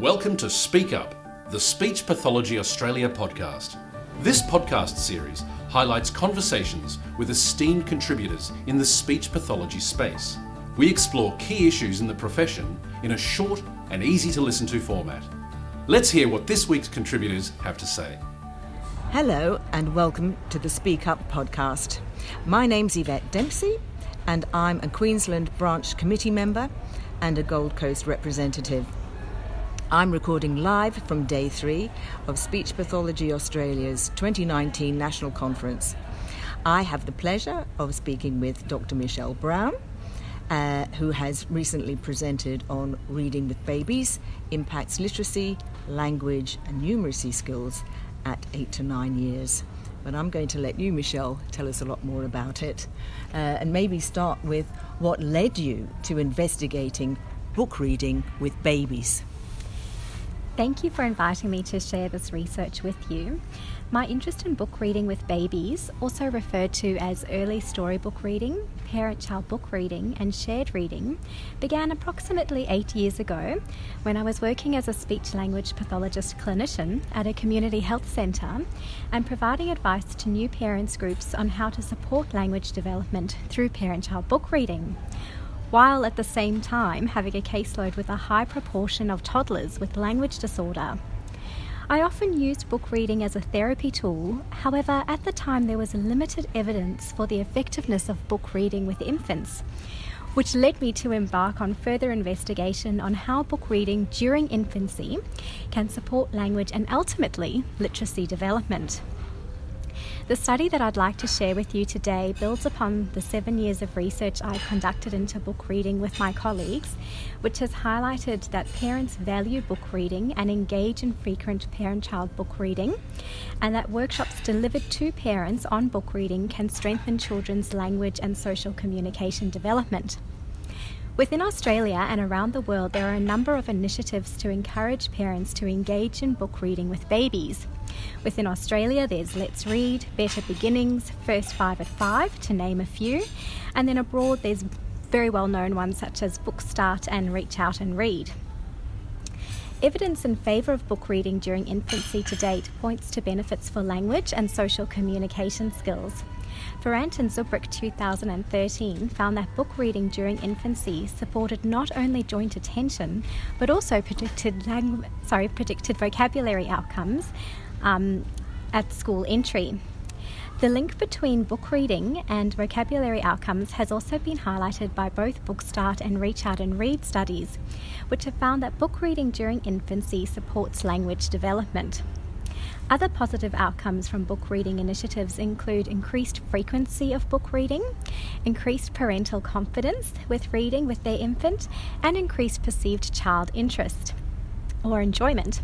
Welcome to Speak Up, the Speech Pathology Australia podcast. This podcast series highlights conversations with esteemed contributors in the speech pathology space. We explore key issues in the profession in a short and easy to listen to format. Let's hear what this week's contributors have to say. Hello, and welcome to the Speak Up podcast. My name's Yvette Dempsey, and I'm a Queensland Branch Committee member and a Gold Coast representative. I'm recording live from day three of Speech Pathology Australia's 2019 National Conference. I have the pleasure of speaking with Dr. Michelle Brown, uh, who has recently presented on Reading with Babies Impacts Literacy, Language, and Numeracy Skills at 8 to 9 years. But I'm going to let you, Michelle, tell us a lot more about it. Uh, and maybe start with what led you to investigating book reading with babies. Thank you for inviting me to share this research with you. My interest in book reading with babies, also referred to as early storybook reading, parent child book reading, and shared reading, began approximately eight years ago when I was working as a speech language pathologist clinician at a community health centre and providing advice to new parents groups on how to support language development through parent child book reading while at the same time having a caseload with a high proportion of toddlers with language disorder. I often used book reading as a therapy tool, however, at the time there was limited evidence for the effectiveness of book reading with infants, which led me to embark on further investigation on how book reading during infancy can support language and ultimately literacy development. The study that I'd like to share with you today builds upon the seven years of research I've conducted into book reading with my colleagues, which has highlighted that parents value book reading and engage in frequent parent child book reading, and that workshops delivered to parents on book reading can strengthen children's language and social communication development. Within Australia and around the world, there are a number of initiatives to encourage parents to engage in book reading with babies. Within Australia, there's Let's Read, Better Beginnings, First Five at Five, to name a few. And then abroad, there's very well known ones such as Bookstart and Reach Out and Read. Evidence in favour of book reading during infancy to date points to benefits for language and social communication skills. Farrant and Zubrick 2013 found that book reading during infancy supported not only joint attention but also predicted, sorry, predicted vocabulary outcomes um, at school entry. The link between book reading and vocabulary outcomes has also been highlighted by both Bookstart and Reach Out and Read studies, which have found that book reading during infancy supports language development. Other positive outcomes from book reading initiatives include increased frequency of book reading, increased parental confidence with reading with their infant, and increased perceived child interest or enjoyment.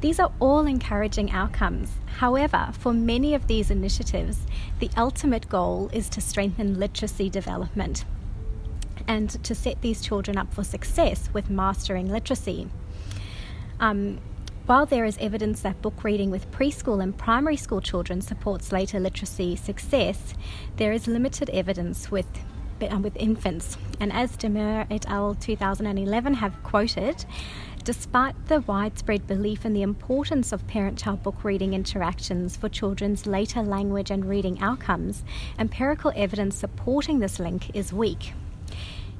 These are all encouraging outcomes. However, for many of these initiatives, the ultimate goal is to strengthen literacy development and to set these children up for success with mastering literacy. Um, while there is evidence that book reading with preschool and primary school children supports later literacy success, there is limited evidence with Uh, with infants. And as Demer et al. 2011 have quoted, Despite the widespread belief in the importance of parent child book reading interactions for children's later language and reading outcomes, empirical evidence supporting this link is weak.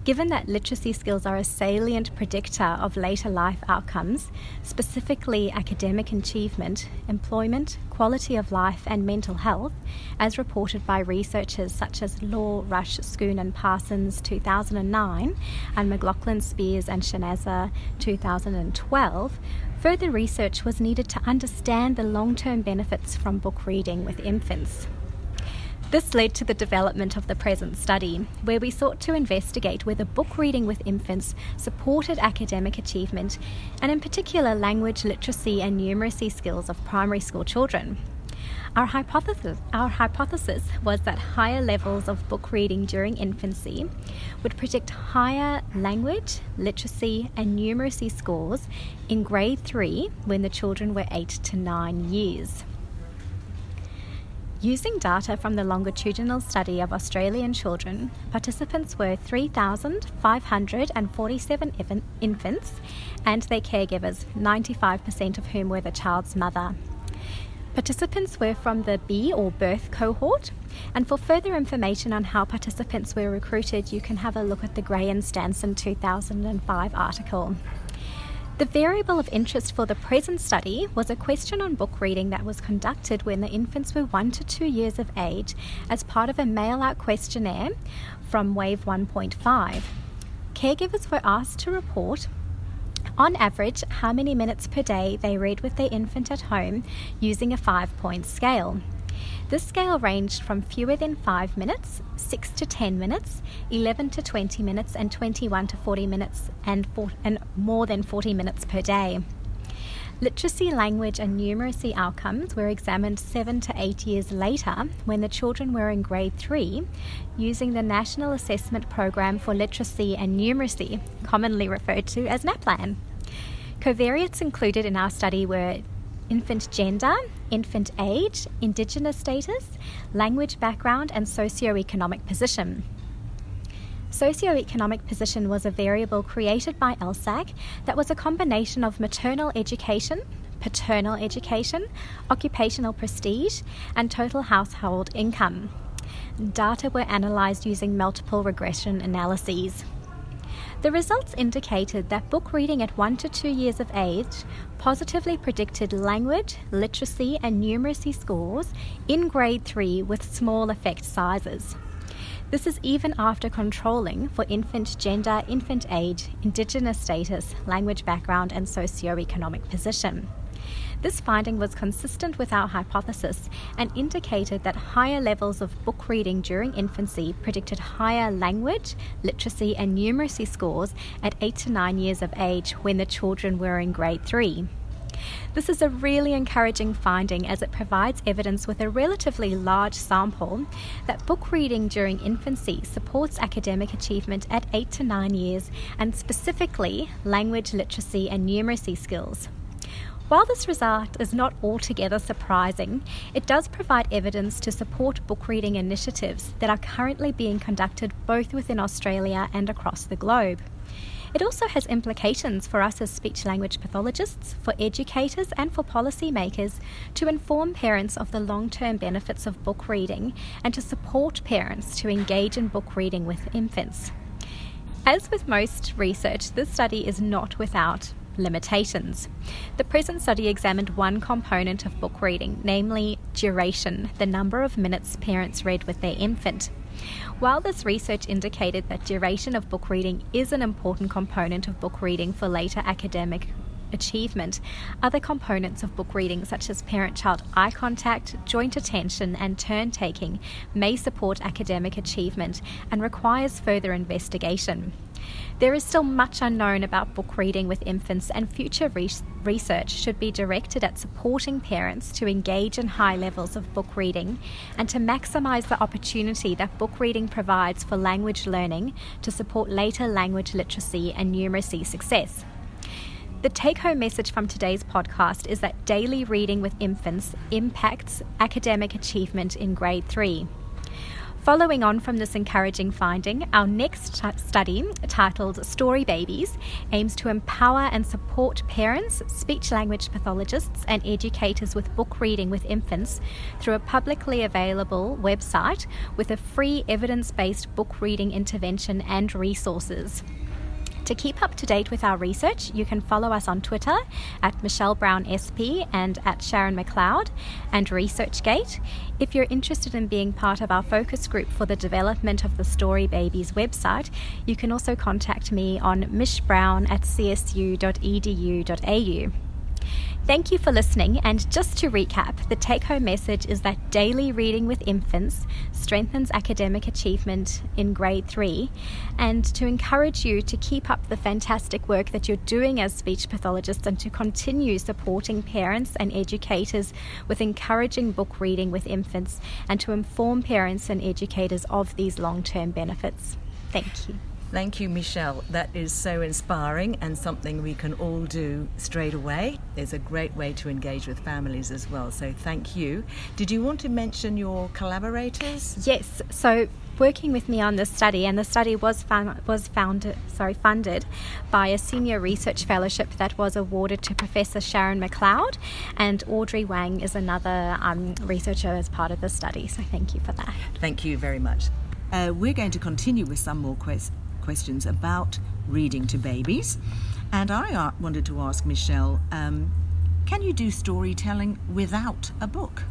Given that literacy skills are a salient predictor of later life outcomes, specifically academic achievement, employment, quality of life, and mental health, as reported by researchers such as Law, Rush, Schoon, and Parsons 2009, and McLaughlin, Spears, and Shanaza 2012, further research was needed to understand the long term benefits from book reading with infants. This led to the development of the present study, where we sought to investigate whether book reading with infants supported academic achievement, and in particular language, literacy, and numeracy skills of primary school children. Our hypothesis, our hypothesis was that higher levels of book reading during infancy would predict higher language, literacy, and numeracy scores in grade 3 when the children were 8 to 9 years. Using data from the longitudinal study of Australian children, participants were 3,547 infants and their caregivers, 95% of whom were the child's mother. Participants were from the B or birth cohort, and for further information on how participants were recruited, you can have a look at the Gray and Sanson 2005 article. The variable of interest for the present study was a question on book reading that was conducted when the infants were 1 to 2 years of age as part of a mail out questionnaire from Wave 1.5. Caregivers were asked to report on average how many minutes per day they read with their infant at home using a five point scale. This scale ranged from fewer than 5 minutes, 6 to 10 minutes, 11 to 20 minutes, and 21 to 40 minutes, and, for, and more than 40 minutes per day. Literacy, language, and numeracy outcomes were examined seven to eight years later when the children were in grade three using the National Assessment Program for Literacy and Numeracy, commonly referred to as NAPLAN. Covariates included in our study were infant gender, infant age, Indigenous status, language background, and socio-economic position. Socioeconomic position was a variable created by LSAC that was a combination of maternal education, paternal education, occupational prestige, and total household income. Data were analysed using multiple regression analyses. The results indicated that book reading at 1 to 2 years of age positively predicted language, literacy, and numeracy scores in grade 3 with small effect sizes. This is even after controlling for infant gender, infant age, Indigenous status, language background, and socio-economic position. This finding was consistent with our hypothesis and indicated that higher levels of book reading during infancy predicted higher language, literacy, and numeracy scores at 8 to 9 years of age when the children were in grade 3. This is a really encouraging finding as it provides evidence with a relatively large sample that book reading during infancy supports academic achievement at 8 to 9 years and specifically language literacy and numeracy skills. While this result is not altogether surprising, it does provide evidence to support book reading initiatives that are currently being conducted both within Australia and across the globe. It also has implications for us as speech language pathologists, for educators, and for policymakers to inform parents of the long term benefits of book reading and to support parents to engage in book reading with infants. As with most research, this study is not without limitations. The present study examined one component of book reading, namely duration, the number of minutes parents read with their infant. While this research indicated that duration of book reading is an important component of book reading for later academic achievement, other components of book reading, such as parent child eye contact, joint attention, and turn taking, may support academic achievement and requires further investigation. There is still much unknown about book reading with infants, and future re- research should be directed at supporting parents to engage in high levels of book reading and to maximise the opportunity that book reading provides for language learning to support later language literacy and numeracy success. The take home message from today's podcast is that daily reading with infants impacts academic achievement in grade 3. Following on from this encouraging finding, our next study, titled Story Babies, aims to empower and support parents, speech language pathologists, and educators with book reading with infants through a publicly available website with a free evidence based book reading intervention and resources. To keep up to date with our research, you can follow us on Twitter at Michelle Brown SP and at Sharon McLeod and ResearchGate. If you're interested in being part of our focus group for the development of the Story Babies website, you can also contact me on mishbrown at csu.edu.au. Thank you for listening. And just to recap, the take home message is that daily reading with infants strengthens academic achievement in grade three, and to encourage you to keep up the fantastic work that you're doing as speech pathologists and to continue supporting parents and educators with encouraging book reading with infants and to inform parents and educators of these long term benefits. Thank you. Thank you, Michelle. That is so inspiring and something we can all do straight away. It's a great way to engage with families as well. So, thank you. Did you want to mention your collaborators? Yes. So, working with me on this study, and the study was found, was founded, sorry, funded by a senior research fellowship that was awarded to Professor Sharon McLeod, and Audrey Wang is another um, researcher as part of the study. So, thank you for that. Thank you very much. Uh, we're going to continue with some more questions questions about reading to babies. And I uh, wanted to ask Michelle um, can you do storytelling without a book?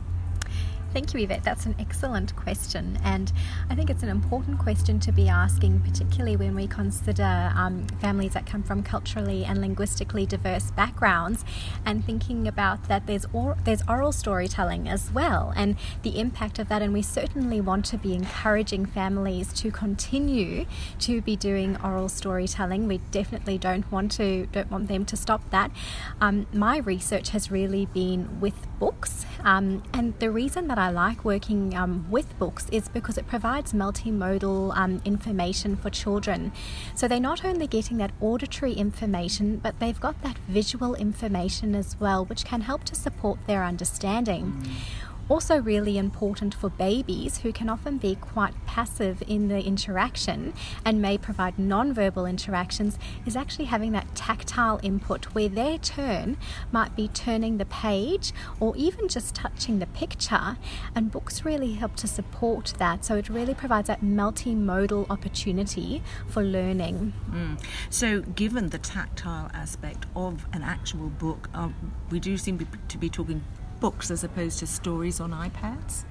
Thank you, Yvette. That's an excellent question. And I think it's an important question to be asking, particularly when we consider um, families that come from culturally and linguistically diverse backgrounds and thinking about that there's, or, there's oral storytelling as well and the impact of that. And we certainly want to be encouraging families to continue to be doing oral storytelling. We definitely don't want to don't want them to stop that. Um, my research has really been with books, um, and the reason that that I like working um, with books is because it provides multimodal um, information for children. So they're not only getting that auditory information, but they've got that visual information as well, which can help to support their understanding. Mm. Also, really important for babies who can often be quite passive in the interaction and may provide non-verbal interactions is actually having that tactile input where their turn might be turning the page or even just touching the picture. And books really help to support that. So, it really provides that multimodal opportunity for learning. Mm. So, given the tactile aspect of an actual book, uh, we do seem to be talking books as opposed to stories on iPads?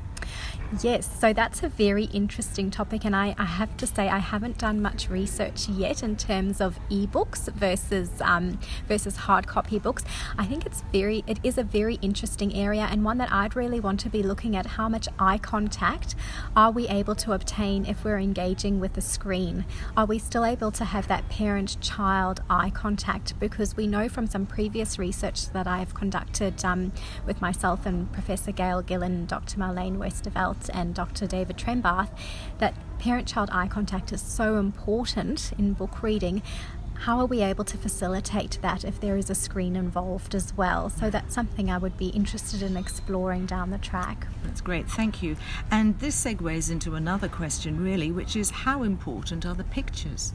Yes, so that's a very interesting topic, and I, I, have to say I haven't done much research yet in terms of ebooks versus um, versus hard copy books. I think it's very it is a very interesting area and one that I'd really want to be looking at. How much eye contact are we able to obtain if we're engaging with the screen? Are we still able to have that parent-child eye contact? Because we know from some previous research that I've conducted um, with myself and Professor Gail Gillon, Dr. Marleen Westerveld and Dr. David Trembath that parent child eye contact is so important in book reading. How are we able to facilitate that if there is a screen involved as well? So that's something I would be interested in exploring down the track. That's great, thank you. And this segues into another question, really, which is how important are the pictures?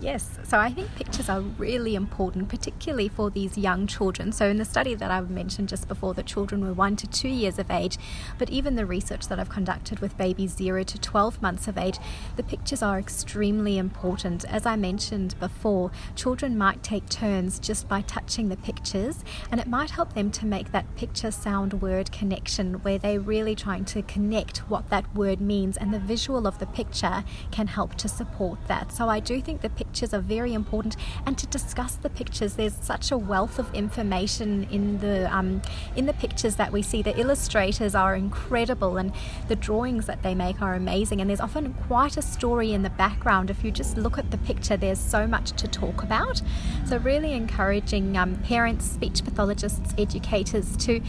Yes, so I think pictures are really important, particularly for these young children. So, in the study that I mentioned just before, the children were one to two years of age, but even the research that I've conducted with babies zero to 12 months of age, the pictures are extremely important. As I mentioned before, children might take turns just by touching the pictures, and it might help them to make that picture sound word connection where they're really trying to connect what that word means, and the visual of the picture can help to support that. So, I do think the pictures are very important. And to discuss the pictures there's such a wealth of information in the um, in the pictures that we see. The illustrators are incredible and the drawings that they make are amazing. And there's often quite a story in the background. If you just look at the picture there's so much to talk about. So really encouraging um, parents speech pathologists educators to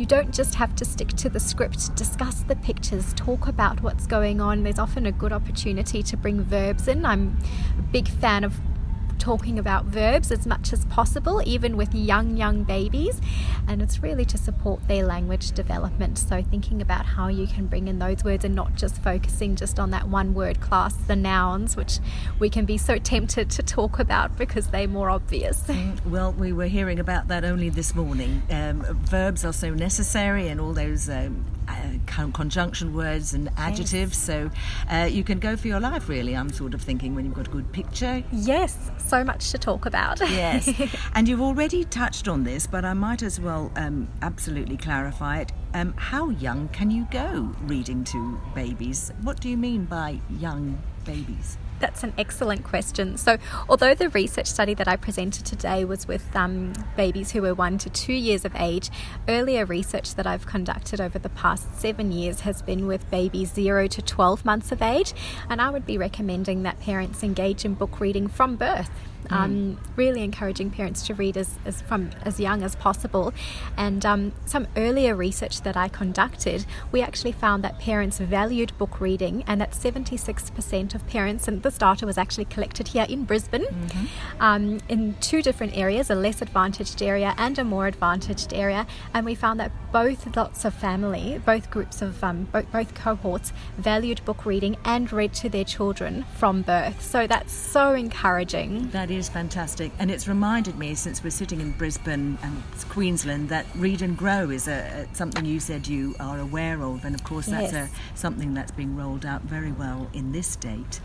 you don't just have to stick to the script, discuss the pictures, talk about what's going on. There's often a good opportunity to bring verbs in. I'm a big fan of talking about verbs as much as possible, even with young, young babies. And it's really to support their language development. So, thinking about how you can bring in those words and not just focusing just on that one word class, the nouns, which we can be so tempted to talk about because they're more obvious. Mm, well, we were hearing about that only this morning. Um, verbs are so necessary, and all those um, uh, conjunction words and adjectives. Yes. So uh, you can go for your life, really. I'm sort of thinking when you've got a good picture. Yes, so much to talk about. yes, and you've already touched on this, but I might as well um, absolutely clarify it. Um, how young can you go reading to babies? What do you mean by young babies? That's an excellent question. So, although the research study that I presented today was with um, babies who were one to two years of age, earlier research that I've conducted over the past seven years has been with babies zero to 12 months of age. And I would be recommending that parents engage in book reading from birth. Mm. Um, really encouraging parents to read as, as from as young as possible. And um, some earlier research that I conducted, we actually found that parents valued book reading, and that 76% of parents, and this data was actually collected here in Brisbane, mm-hmm. um, in two different areas, a less advantaged area and a more advantaged area, and we found that both lots of family, both groups of um, both, both cohorts valued book reading and read to their children from birth. So that's so encouraging. That is fantastic, and it's reminded me since we're sitting in Brisbane and Queensland that Read and Grow is a, a something you said you are aware of, and of course that's yes. a, something that's being rolled out very well in this state.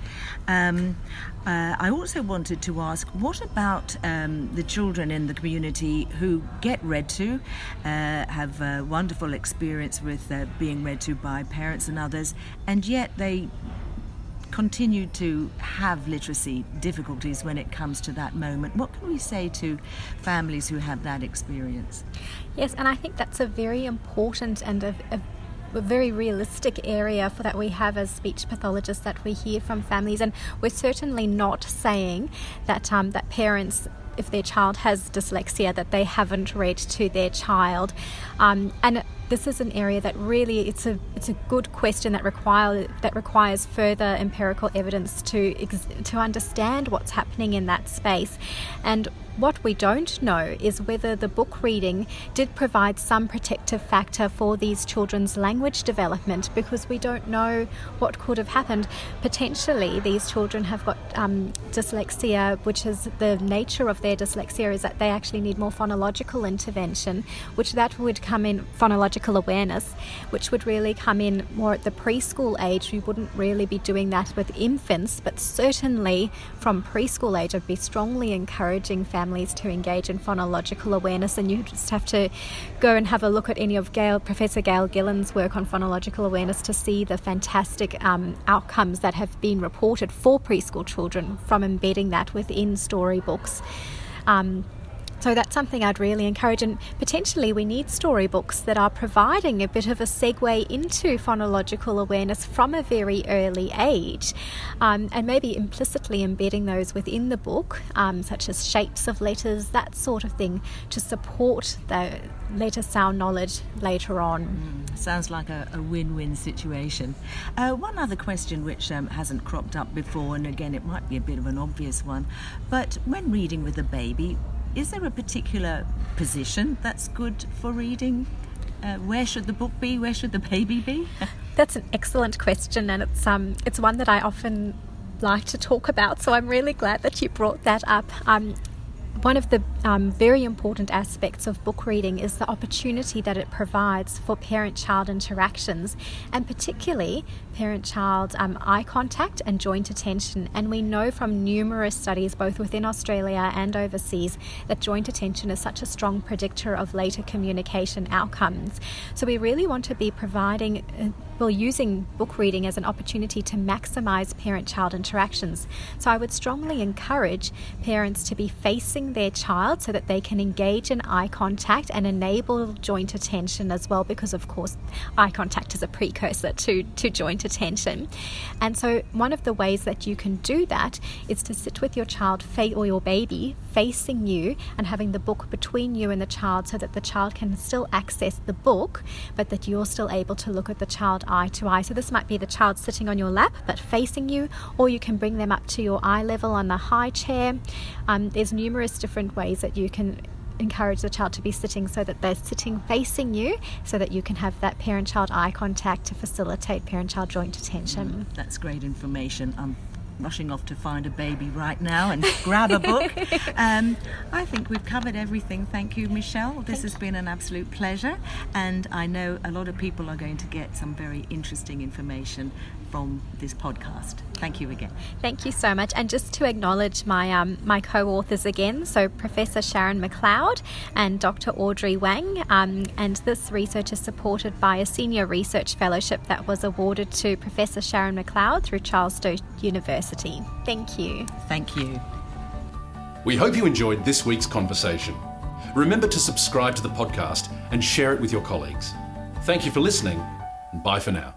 Um, uh, I also wanted to ask, what about um, the children in the community who get read to, uh, have wonderful experience with uh, being read to by parents and others, and yet they continue to have literacy difficulties when it comes to that moment. What can we say to families who have that experience? Yes, and I think that's a very important and a, a a very realistic area for that we have as speech pathologists that we hear from families, and we're certainly not saying that um, that parents if their child has dyslexia that they haven't read to their child. Um, and this is an area that really it's a it's a good question that require that requires further empirical evidence to to understand what's happening in that space. And what we don't know is whether the book reading did provide some protective factor for these children's language development because we don't know what could have happened. Potentially, these children have got um, dyslexia, which is the nature of their dyslexia is that they actually need more phonological intervention, which that would come in phonological awareness, which would really come in more at the preschool age. We wouldn't really be doing that with infants, but certainly from preschool age, I'd be strongly encouraging families families to engage in phonological awareness, and you just have to go and have a look at any of Gail, Professor Gail Gillon's work on phonological awareness to see the fantastic um, outcomes that have been reported for preschool children from embedding that within storybooks. Um, so that's something I'd really encourage, and potentially we need storybooks that are providing a bit of a segue into phonological awareness from a very early age, um, and maybe implicitly embedding those within the book, um, such as shapes of letters, that sort of thing, to support the letter sound knowledge later on. Mm, sounds like a, a win win situation. Uh, one other question which um, hasn't cropped up before, and again, it might be a bit of an obvious one, but when reading with a baby, is there a particular position that's good for reading? Uh, where should the book be? Where should the baby be? that's an excellent question, and it's um it's one that I often like to talk about. So I'm really glad that you brought that up. Um, one of the um, very important aspects of book reading is the opportunity that it provides for parent child interactions, and particularly parent child um, eye contact and joint attention. And we know from numerous studies, both within Australia and overseas, that joint attention is such a strong predictor of later communication outcomes. So we really want to be providing. Uh, well, using book reading as an opportunity to maximize parent child interactions. So, I would strongly encourage parents to be facing their child so that they can engage in eye contact and enable joint attention as well, because, of course, eye contact is a precursor to, to joint attention. And so, one of the ways that you can do that is to sit with your child or your baby facing you and having the book between you and the child so that the child can still access the book, but that you're still able to look at the child eye to eye. So this might be the child sitting on your lap but facing you, or you can bring them up to your eye level on the high chair. Um, there's numerous different ways that you can encourage the child to be sitting so that they're sitting facing you so that you can have that parent child eye contact to facilitate parent child joint attention. Mm, that's great information. I'm rushing off to find a baby right now and grab a book. Um, I think we've covered everything. Thank you, Michelle. This has been an absolute pleasure, and I know a lot of people are going to get some very interesting information from this podcast. Thank you again. Thank you so much. And just to acknowledge my um, my co-authors again, so Professor Sharon McLeod and Dr. Audrey Wang, um, and this research is supported by a senior research fellowship that was awarded to Professor Sharon McLeod through Charles Sturt University. Thank you. Thank you. We hope you enjoyed this week's conversation. Remember to subscribe to the podcast and share it with your colleagues. Thank you for listening, and bye for now.